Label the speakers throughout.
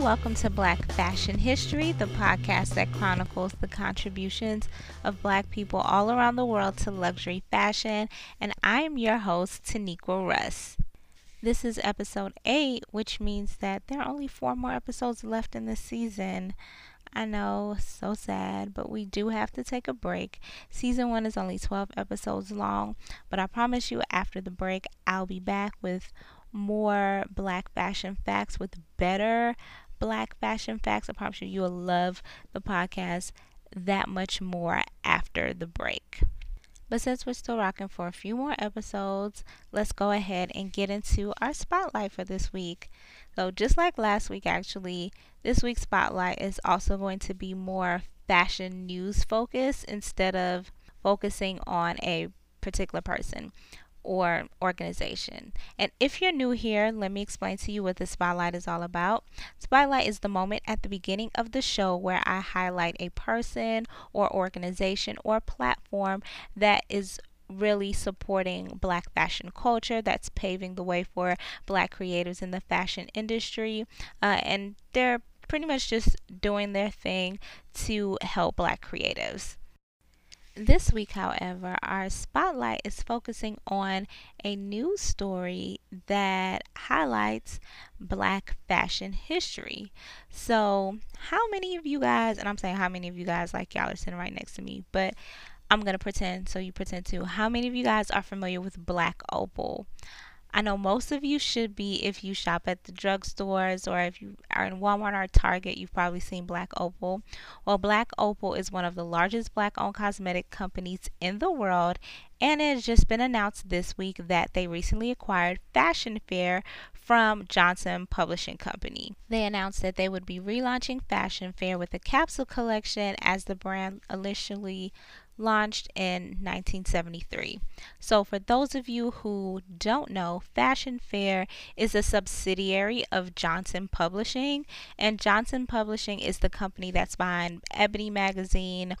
Speaker 1: welcome to Black Fashion History, the podcast that chronicles the contributions of black people all around the world to luxury fashion. And I am your host, Taniqua Russ. This is episode 8, which means that there are only four more episodes left in this season. I know, so sad, but we do have to take a break. Season 1 is only 12 episodes long, but I promise you after the break, I'll be back with more black fashion facts with better black fashion facts. I promise you, you will love the podcast that much more after the break. But since we're still rocking for a few more episodes, let's go ahead and get into our spotlight for this week. So, just like last week, actually, this week's spotlight is also going to be more fashion news focused instead of focusing on a particular person or organization. And if you're new here, let me explain to you what the spotlight is all about. Spotlight is the moment at the beginning of the show where I highlight a person or organization or platform that is really supporting black fashion culture that's paving the way for black creatives in the fashion industry uh, and they're pretty much just doing their thing to help black creatives this week, however, our spotlight is focusing on a news story that highlights black fashion history. So, how many of you guys, and I'm saying how many of you guys, like y'all are sitting right next to me, but I'm going to pretend, so you pretend too. How many of you guys are familiar with Black Opal? I know most of you should be if you shop at the drugstores or if you are in Walmart or Target, you've probably seen Black Opal. Well, Black Opal is one of the largest black owned cosmetic companies in the world, and it has just been announced this week that they recently acquired Fashion Fair from Johnson Publishing Company. They announced that they would be relaunching Fashion Fair with a capsule collection as the brand initially launched in 1973. So, for those of you who don't know, Fashion Fair is a subsidiary of Johnson Publishing, and Johnson Publishing is the company that's behind Ebony Magazine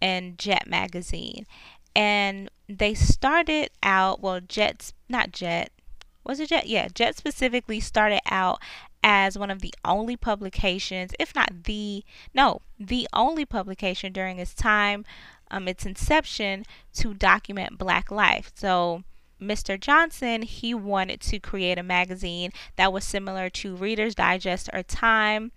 Speaker 1: and Jet Magazine. And they started out, well, Jet's not Jet, was it Jet? Yeah, Jet specifically started out as one of the only publications, if not the, no, the only publication during its time um, its inception to document black life. So, Mr. Johnson, he wanted to create a magazine that was similar to Reader's Digest or Time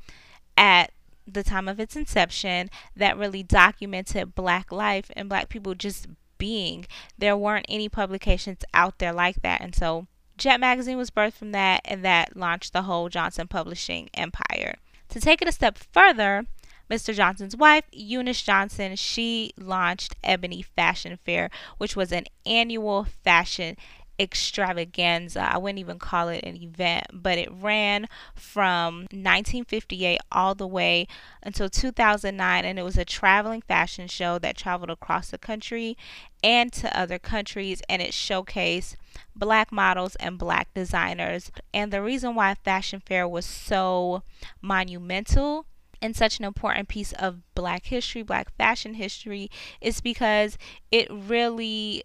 Speaker 1: at the time of its inception that really documented black life and black people just being. There weren't any publications out there like that. And so Jet Magazine was birthed from that, and that launched the whole Johnson Publishing empire. To take it a step further, Mr. Johnson's wife, Eunice Johnson, she launched Ebony Fashion Fair, which was an annual fashion extravaganza. I wouldn't even call it an event, but it ran from 1958 all the way until 2009, and it was a traveling fashion show that traveled across the country and to other countries, and it showcased black models and black designers. And the reason why Fashion Fair was so monumental and such an important piece of black history, black fashion history, is because it really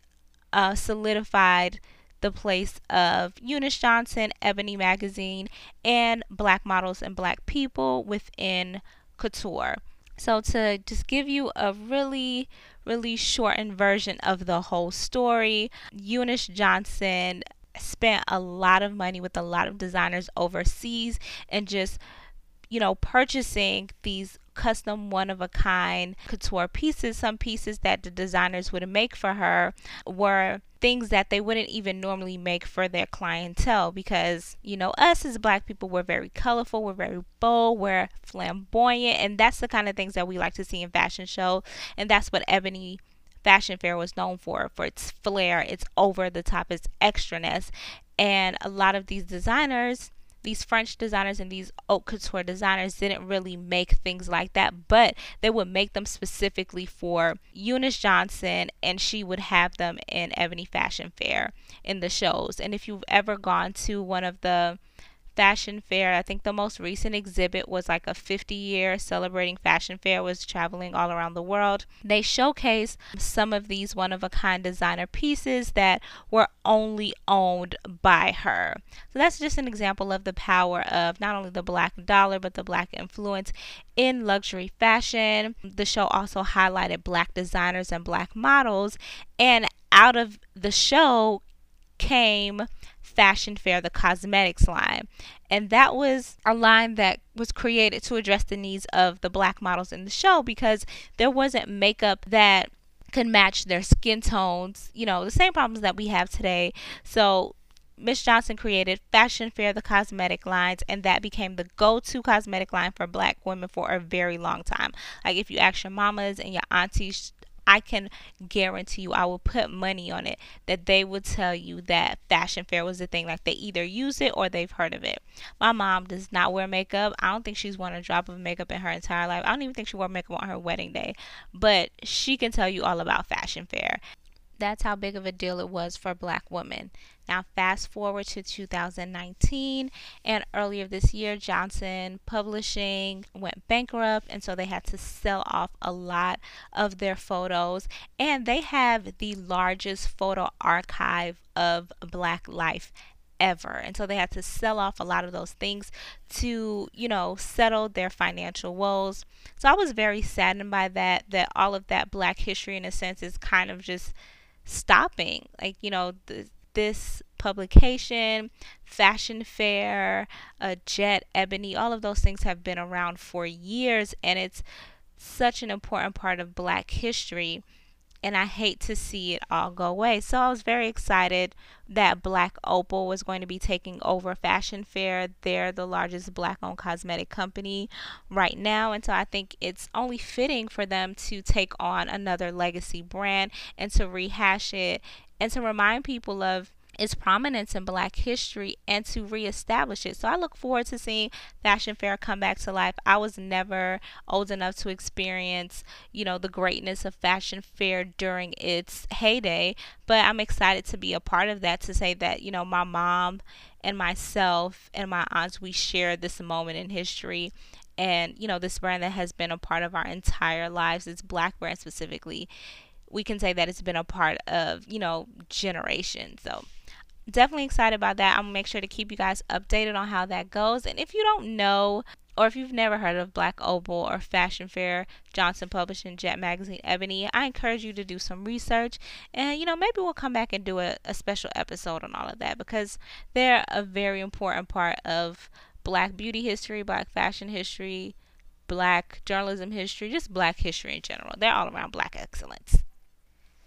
Speaker 1: uh, solidified the place of Eunice Johnson, Ebony Magazine, and black models and black people within couture. So, to just give you a really, really shortened version of the whole story, Eunice Johnson spent a lot of money with a lot of designers overseas and just you know, purchasing these custom one of a kind couture pieces, some pieces that the designers would make for her were things that they wouldn't even normally make for their clientele because, you know, us as black people, we're very colorful, we're very bold, we're flamboyant, and that's the kind of things that we like to see in fashion show. And that's what Ebony Fashion Fair was known for, for its flair, its over the top, its extraness. And a lot of these designers these French designers and these haute couture designers didn't really make things like that, but they would make them specifically for Eunice Johnson, and she would have them in Ebony Fashion Fair in the shows. And if you've ever gone to one of the fashion fair. I think the most recent exhibit was like a 50 year celebrating fashion fair, was traveling all around the world. They showcase some of these one of a kind designer pieces that were only owned by her. So that's just an example of the power of not only the black dollar, but the black influence in luxury fashion. The show also highlighted black designers and black models. And out of the show came Fashion Fair, the cosmetics line. And that was a line that was created to address the needs of the black models in the show because there wasn't makeup that could match their skin tones, you know, the same problems that we have today. So Miss Johnson created Fashion Fair, the cosmetic lines, and that became the go to cosmetic line for black women for a very long time. Like, if you ask your mamas and your aunties, I can guarantee you, I will put money on it that they would tell you that fashion fair was the thing. Like they either use it or they've heard of it. My mom does not wear makeup. I don't think she's worn a drop of makeup in her entire life. I don't even think she wore makeup on her wedding day. But she can tell you all about fashion fair. That's how big of a deal it was for black women. Now, fast forward to 2019, and earlier this year, Johnson Publishing went bankrupt, and so they had to sell off a lot of their photos. And they have the largest photo archive of Black life ever. And so they had to sell off a lot of those things to, you know, settle their financial woes. So I was very saddened by that, that all of that black history, in a sense, is kind of just stopping. Like, you know, the, this publication, Fashion Fair, uh, Jet, Ebony, all of those things have been around for years, and it's such an important part of Black history and I hate to see it all go away. So I was very excited that Black Opal was going to be taking over Fashion Fair. They're the largest black owned cosmetic company right now. And so I think it's only fitting for them to take on another legacy brand and to rehash it and to remind people of its prominence in black history and to reestablish it. So I look forward to seeing Fashion Fair come back to life. I was never old enough to experience, you know, the greatness of Fashion Fair during its heyday, but I'm excited to be a part of that to say that, you know, my mom and myself and my aunts we share this moment in history and you know this brand that has been a part of our entire lives it's black brand specifically we can say that it's been a part of you know generations so definitely excited about that. I'm gonna make sure to keep you guys updated on how that goes. And if you don't know, or if you've never heard of Black Opal or Fashion Fair, Johnson Publishing, Jet Magazine, Ebony, I encourage you to do some research. And, you know, maybe we'll come back and do a, a special episode on all of that because they're a very important part of black beauty history, black fashion history, black journalism history, just black history in general. They're all around black excellence.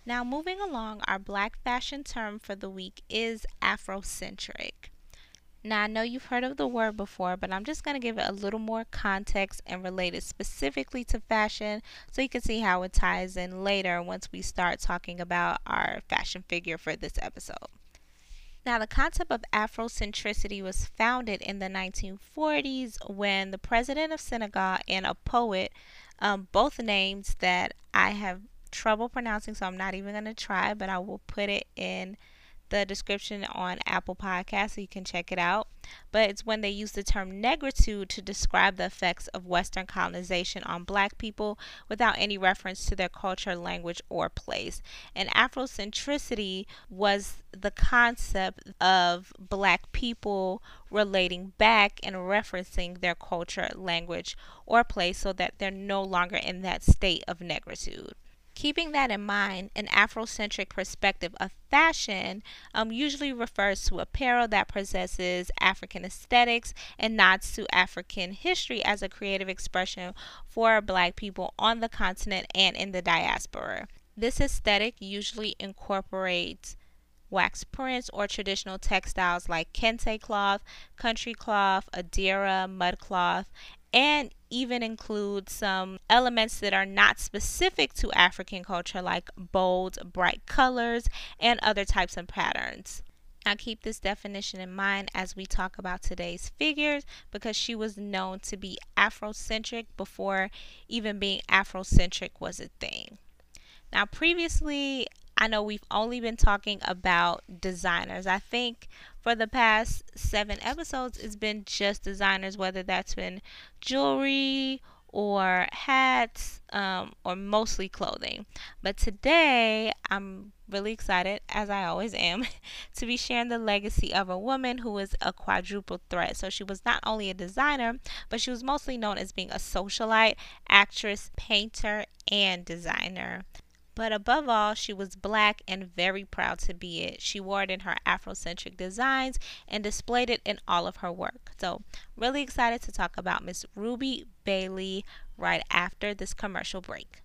Speaker 1: Now, moving along, our black fashion term for the week is Afrocentric. Now, I know you've heard of the word before, but I'm just going to give it a little more context and relate it specifically to fashion so you can see how it ties in later once we start talking about our fashion figure for this episode. Now, the concept of Afrocentricity was founded in the 1940s when the president of Senegal and a poet, um, both names that I have trouble pronouncing, so I'm not even going to try, but I will put it in the description on Apple Podcasts so you can check it out. But it's when they use the term negritude to describe the effects of Western colonization on black people without any reference to their culture, language, or place. And Afrocentricity was the concept of black people relating back and referencing their culture, language, or place so that they're no longer in that state of negritude. Keeping that in mind, an Afrocentric perspective of fashion um, usually refers to apparel that possesses African aesthetics and nods to African history as a creative expression for black people on the continent and in the diaspora. This aesthetic usually incorporates wax prints or traditional textiles like kente cloth, country cloth, adire, mud cloth, and even include some elements that are not specific to African culture, like bold, bright colors and other types of patterns. Now, keep this definition in mind as we talk about today's figures because she was known to be Afrocentric before even being Afrocentric was a thing. Now, previously, I know we've only been talking about designers. I think for the past seven episodes, it's been just designers, whether that's been jewelry or hats um, or mostly clothing. But today I'm really excited, as I always am, to be sharing the legacy of a woman who is a quadruple threat. So she was not only a designer, but she was mostly known as being a socialite, actress, painter, and designer. But above all, she was black and very proud to be it. She wore it in her Afrocentric designs and displayed it in all of her work. So, really excited to talk about Miss Ruby Bailey right after this commercial break.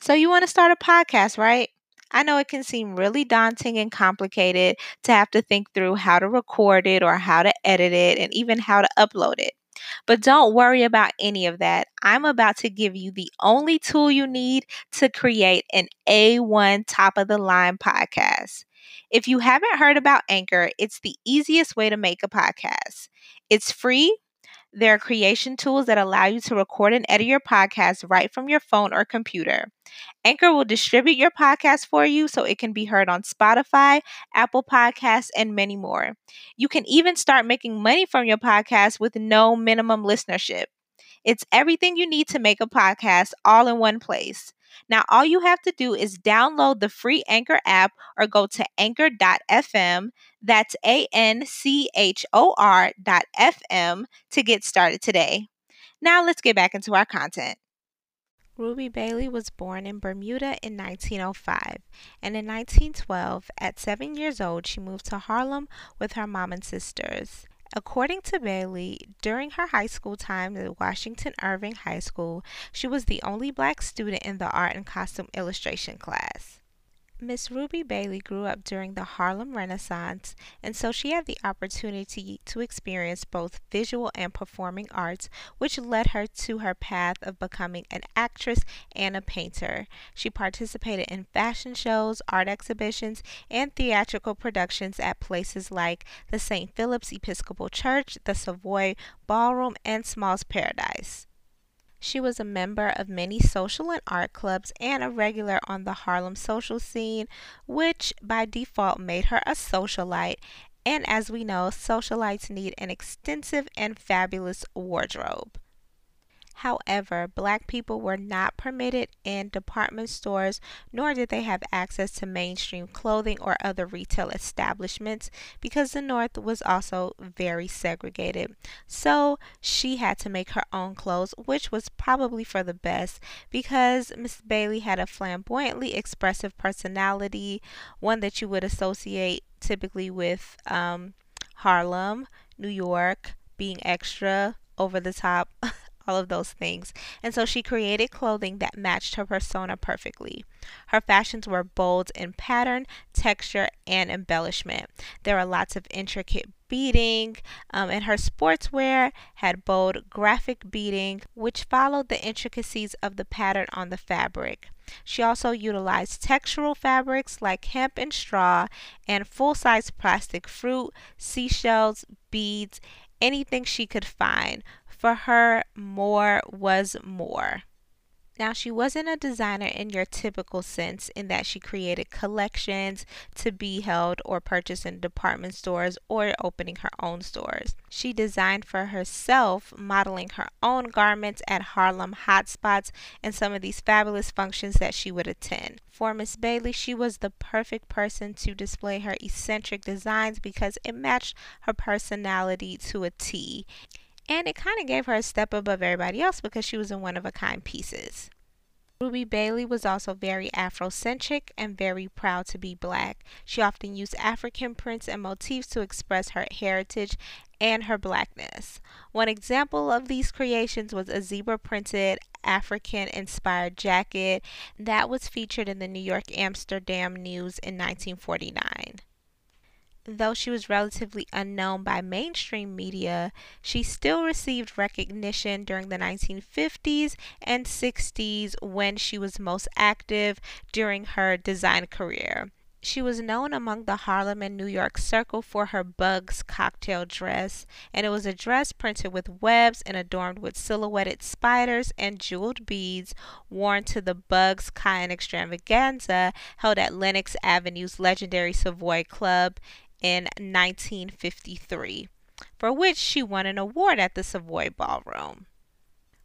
Speaker 1: So, you want to start a podcast, right? I know it can seem really daunting and complicated to have to think through how to record it or how to edit it and even how to upload it. But don't worry about any of that. I'm about to give you the only tool you need to create an A1 top of the line podcast. If you haven't heard about Anchor, it's the easiest way to make a podcast. It's free. There are creation tools that allow you to record and edit your podcast right from your phone or computer. Anchor will distribute your podcast for you so it can be heard on Spotify, Apple Podcasts, and many more. You can even start making money from your podcast with no minimum listenership. It's everything you need to make a podcast all in one place. Now, all you have to do is download the free Anchor app or go to anchor.fm. That's A N C H O R.fm to get started today. Now, let's get back into our content. Ruby Bailey was born in Bermuda in 1905, and in 1912, at seven years old, she moved to Harlem with her mom and sisters. According to Bailey, during her high school time at Washington Irving High School, she was the only black student in the art and costume illustration class. Miss Ruby Bailey grew up during the Harlem Renaissance, and so she had the opportunity to experience both visual and performing arts, which led her to her path of becoming an actress and a painter. She participated in fashion shows, art exhibitions, and theatrical productions at places like the St. Philip's Episcopal Church, the Savoy Ballroom, and Small's Paradise. She was a member of many social and art clubs and a regular on the Harlem social scene, which by default made her a socialite. And as we know, socialites need an extensive and fabulous wardrobe. However, black people were not permitted in department stores, nor did they have access to mainstream clothing or other retail establishments because the North was also very segregated. So she had to make her own clothes, which was probably for the best because Miss Bailey had a flamboyantly expressive personality, one that you would associate typically with um, Harlem, New York, being extra, over the top. all of those things. And so she created clothing that matched her persona perfectly. Her fashions were bold in pattern, texture, and embellishment. There were lots of intricate beading, um, and her sportswear had bold graphic beading, which followed the intricacies of the pattern on the fabric. She also utilized textural fabrics like hemp and straw, and full size plastic fruit, seashells, beads, anything she could find for her, more was more. Now, she wasn't a designer in your typical sense in that she created collections to be held or purchased in department stores or opening her own stores. She designed for herself, modeling her own garments at Harlem hotspots and some of these fabulous functions that she would attend. For Miss Bailey, she was the perfect person to display her eccentric designs because it matched her personality to a T and it kind of gave her a step above everybody else because she was in one of a kind pieces. Ruby Bailey was also very Afrocentric and very proud to be black. She often used African prints and motifs to express her heritage and her blackness. One example of these creations was a zebra printed African inspired jacket that was featured in the New York Amsterdam News in 1949 though she was relatively unknown by mainstream media, she still received recognition during the 1950s and 60s when she was most active during her design career. She was known among the Harlem and New York circle for her Bugs cocktail dress, and it was a dress printed with webs and adorned with silhouetted spiders and jeweled beads, worn to the Bugs Cotton extravaganza held at Lenox Avenue's legendary Savoy Club in 1953, for which she won an award at the Savoy Ballroom.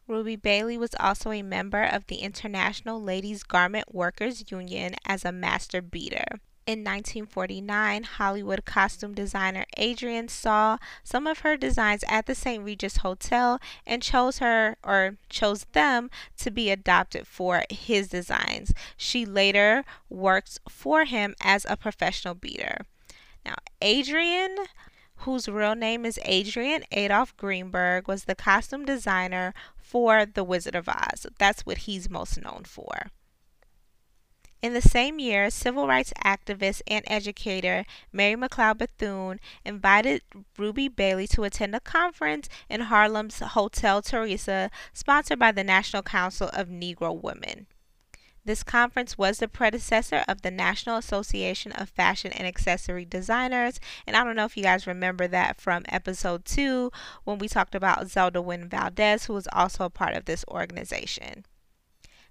Speaker 1: Ruby Bailey was also a member of the International Ladies Garment Workers Union as a master beader. In 1949, Hollywood costume designer Adrian saw some of her designs at the St. Regis Hotel and chose her or chose them to be adopted for his designs. She later worked for him as a professional beader. Now, Adrian whose real name is Adrian Adolph Greenburg, was the costume designer for The Wizard of Oz. That's what he's most known for. In the same year, civil rights activist and educator Mary McLeod Bethune invited Ruby Bailey to attend a conference in Harlem's Hotel Theresa, sponsored by the National Council of Negro Women. This conference was the predecessor of the National Association of Fashion and Accessory Designers. And I don't know if you guys remember that from episode two when we talked about Zelda Wynne Valdez, who was also a part of this organization.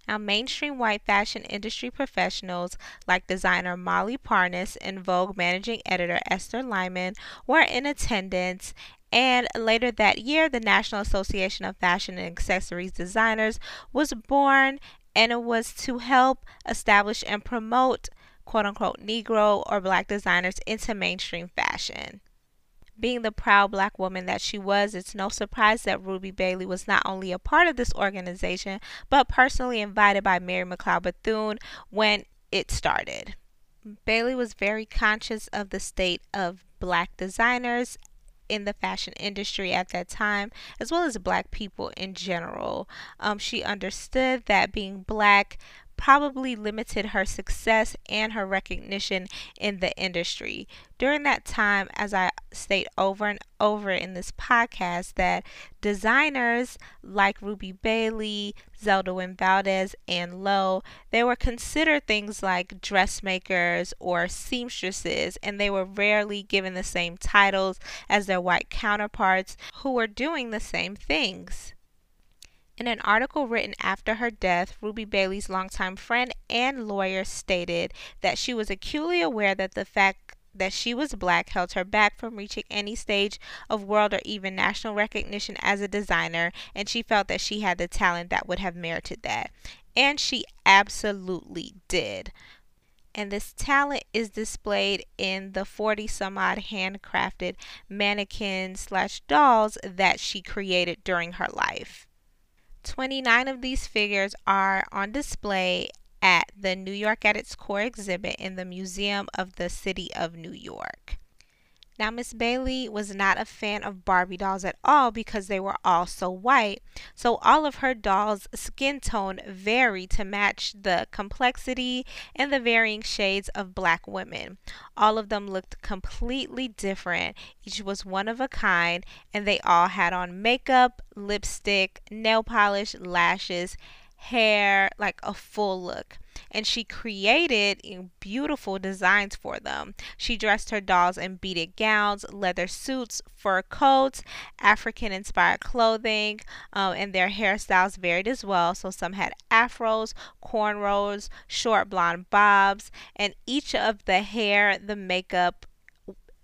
Speaker 1: Now, mainstream white fashion industry professionals like designer Mollie Parnis and Vogue managing editor Esther Lyman were in attendance. And later that year, the National Association of Fashion and Accessories Designers was born, and it was to help establish and promote quote unquote Negro or black designers into mainstream fashion. Being the proud black woman that she was, it's no surprise that Ruby Bailey was not only a part of this organization, but personally invited by Mary McLeod Bethune when it started. Bailey was very conscious of the state of black designers in the fashion industry at that time, as well as black people in general. Um, she understood that being black probably limited her success and her recognition in the industry. During that time, as I state over and over in this podcast, that designers like Ruby Bailey, Zelda Wynne Valdez, and Lowe, they were considered things like dressmakers or seamstresses, and they were rarely given the same titles as their white counterparts who were doing the same things. In an article written after her death, Ruby Bailey's longtime friend and lawyer stated that she was acutely aware that the fact that she was black held her back from reaching any stage of world or even national recognition as a designer, and she felt that she had the talent that would have merited that. And she absolutely did. And this talent is displayed in the 40 some odd handcrafted mannequins slash dolls that she created during her life. 29 of these figures are on display at the New York at its core exhibit in the Museum of the City of New York. Now, Miss Bailey was not a fan of Barbie dolls at all because they were all so white. So, all of her dolls' skin tone varied to match the complexity and the varying shades of black women. All of them looked completely different. Each was one of a kind, and they all had on makeup, lipstick, nail polish, lashes, hair, like a full look and she created beautiful designs for them. She dressed her dolls in beaded gowns, leather suits, fur coats, African inspired clothing, um, and their hairstyles varied as well. So some had afros, cornrows, short blonde bobs, and each of the hair, the makeup,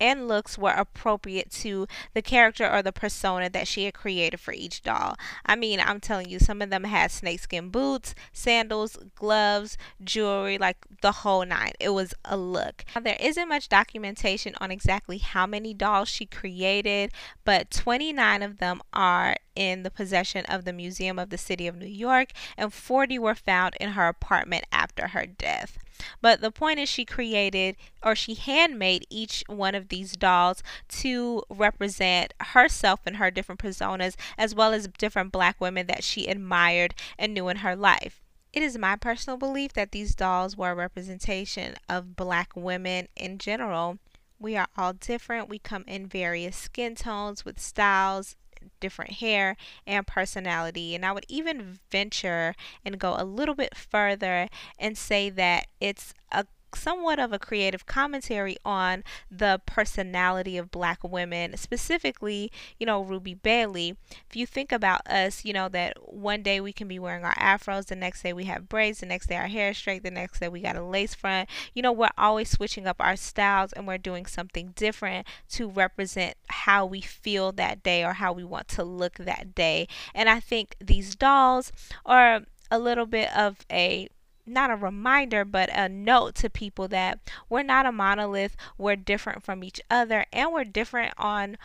Speaker 1: and looks were appropriate to the character or the persona that she had created for each doll. I mean, I'm telling you, some of them had snakeskin boots, sandals, gloves, jewelry, like the whole nine. It was a look. Now, there isn't much documentation on exactly how many dolls she created, but 29 of them are in the possession of the Museum of the City of New York, and 40 were found in her apartment after her death. But the point is, she created or she handmade each one of these dolls to represent herself and her different personas, as well as different black women that she admired and knew in her life. It is my personal belief that these dolls were a representation of black women in general. We are all different. We come in various skin tones with styles, different hair and personality. And I would even venture and go a little bit further and say that it's a somewhat of a creative commentary on the personality of black women, specifically, you know, Ruby Bailey. If you think about us, you know, that one day we can be wearing our afros, the next day we have braids, the next day our hair is straight, the next day we got a lace front. You know, we're always switching up our styles and we're doing something different to represent how we feel that day or how we want to look that day. And I think these dolls are a little bit of a not a reminder, but a note to people that we're not a monolith. We're different from each other and we're different on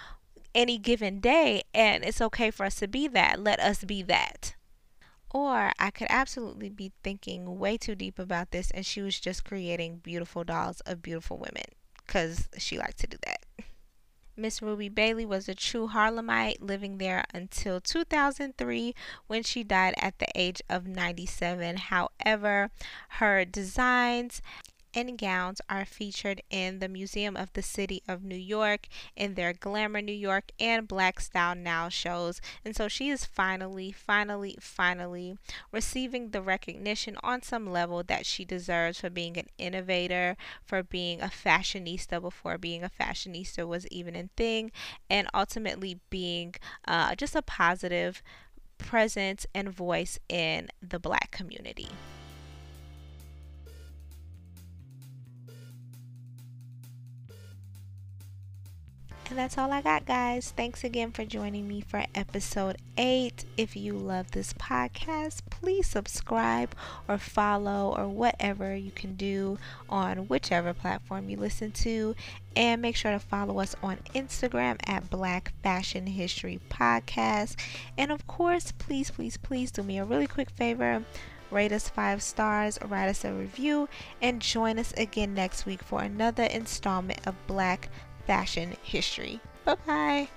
Speaker 1: any given day. And it's okay for us to be that. Let us be that. Or I could absolutely be thinking way too deep about this and she was just creating beautiful dolls of beautiful women because she likes to do that. Miss Ruby Bailey was a true Harlemite, living there until 2003 when she died at the age of 97. However, her designs and gowns are featured in the Museum of the City of New York in their Glamour New York and Black Style Now shows. And so she is finally, finally, finally receiving the recognition on some level that she deserves for being an innovator, for being a fashionista before being a fashionista was even a thing, and ultimately being uh, just a positive presence and voice in the black community. And that's all I got, guys. Thanks again for joining me for episode 8. If you love this podcast, please subscribe or follow or whatever you can do on whichever platform you listen to. And make sure to follow us on Instagram at Black Fashion History Podcast. And of course, please, please, please do me a really quick favor rate us five stars, write us a review, and join us again next week for another installment of Black fashion history. Bye bye.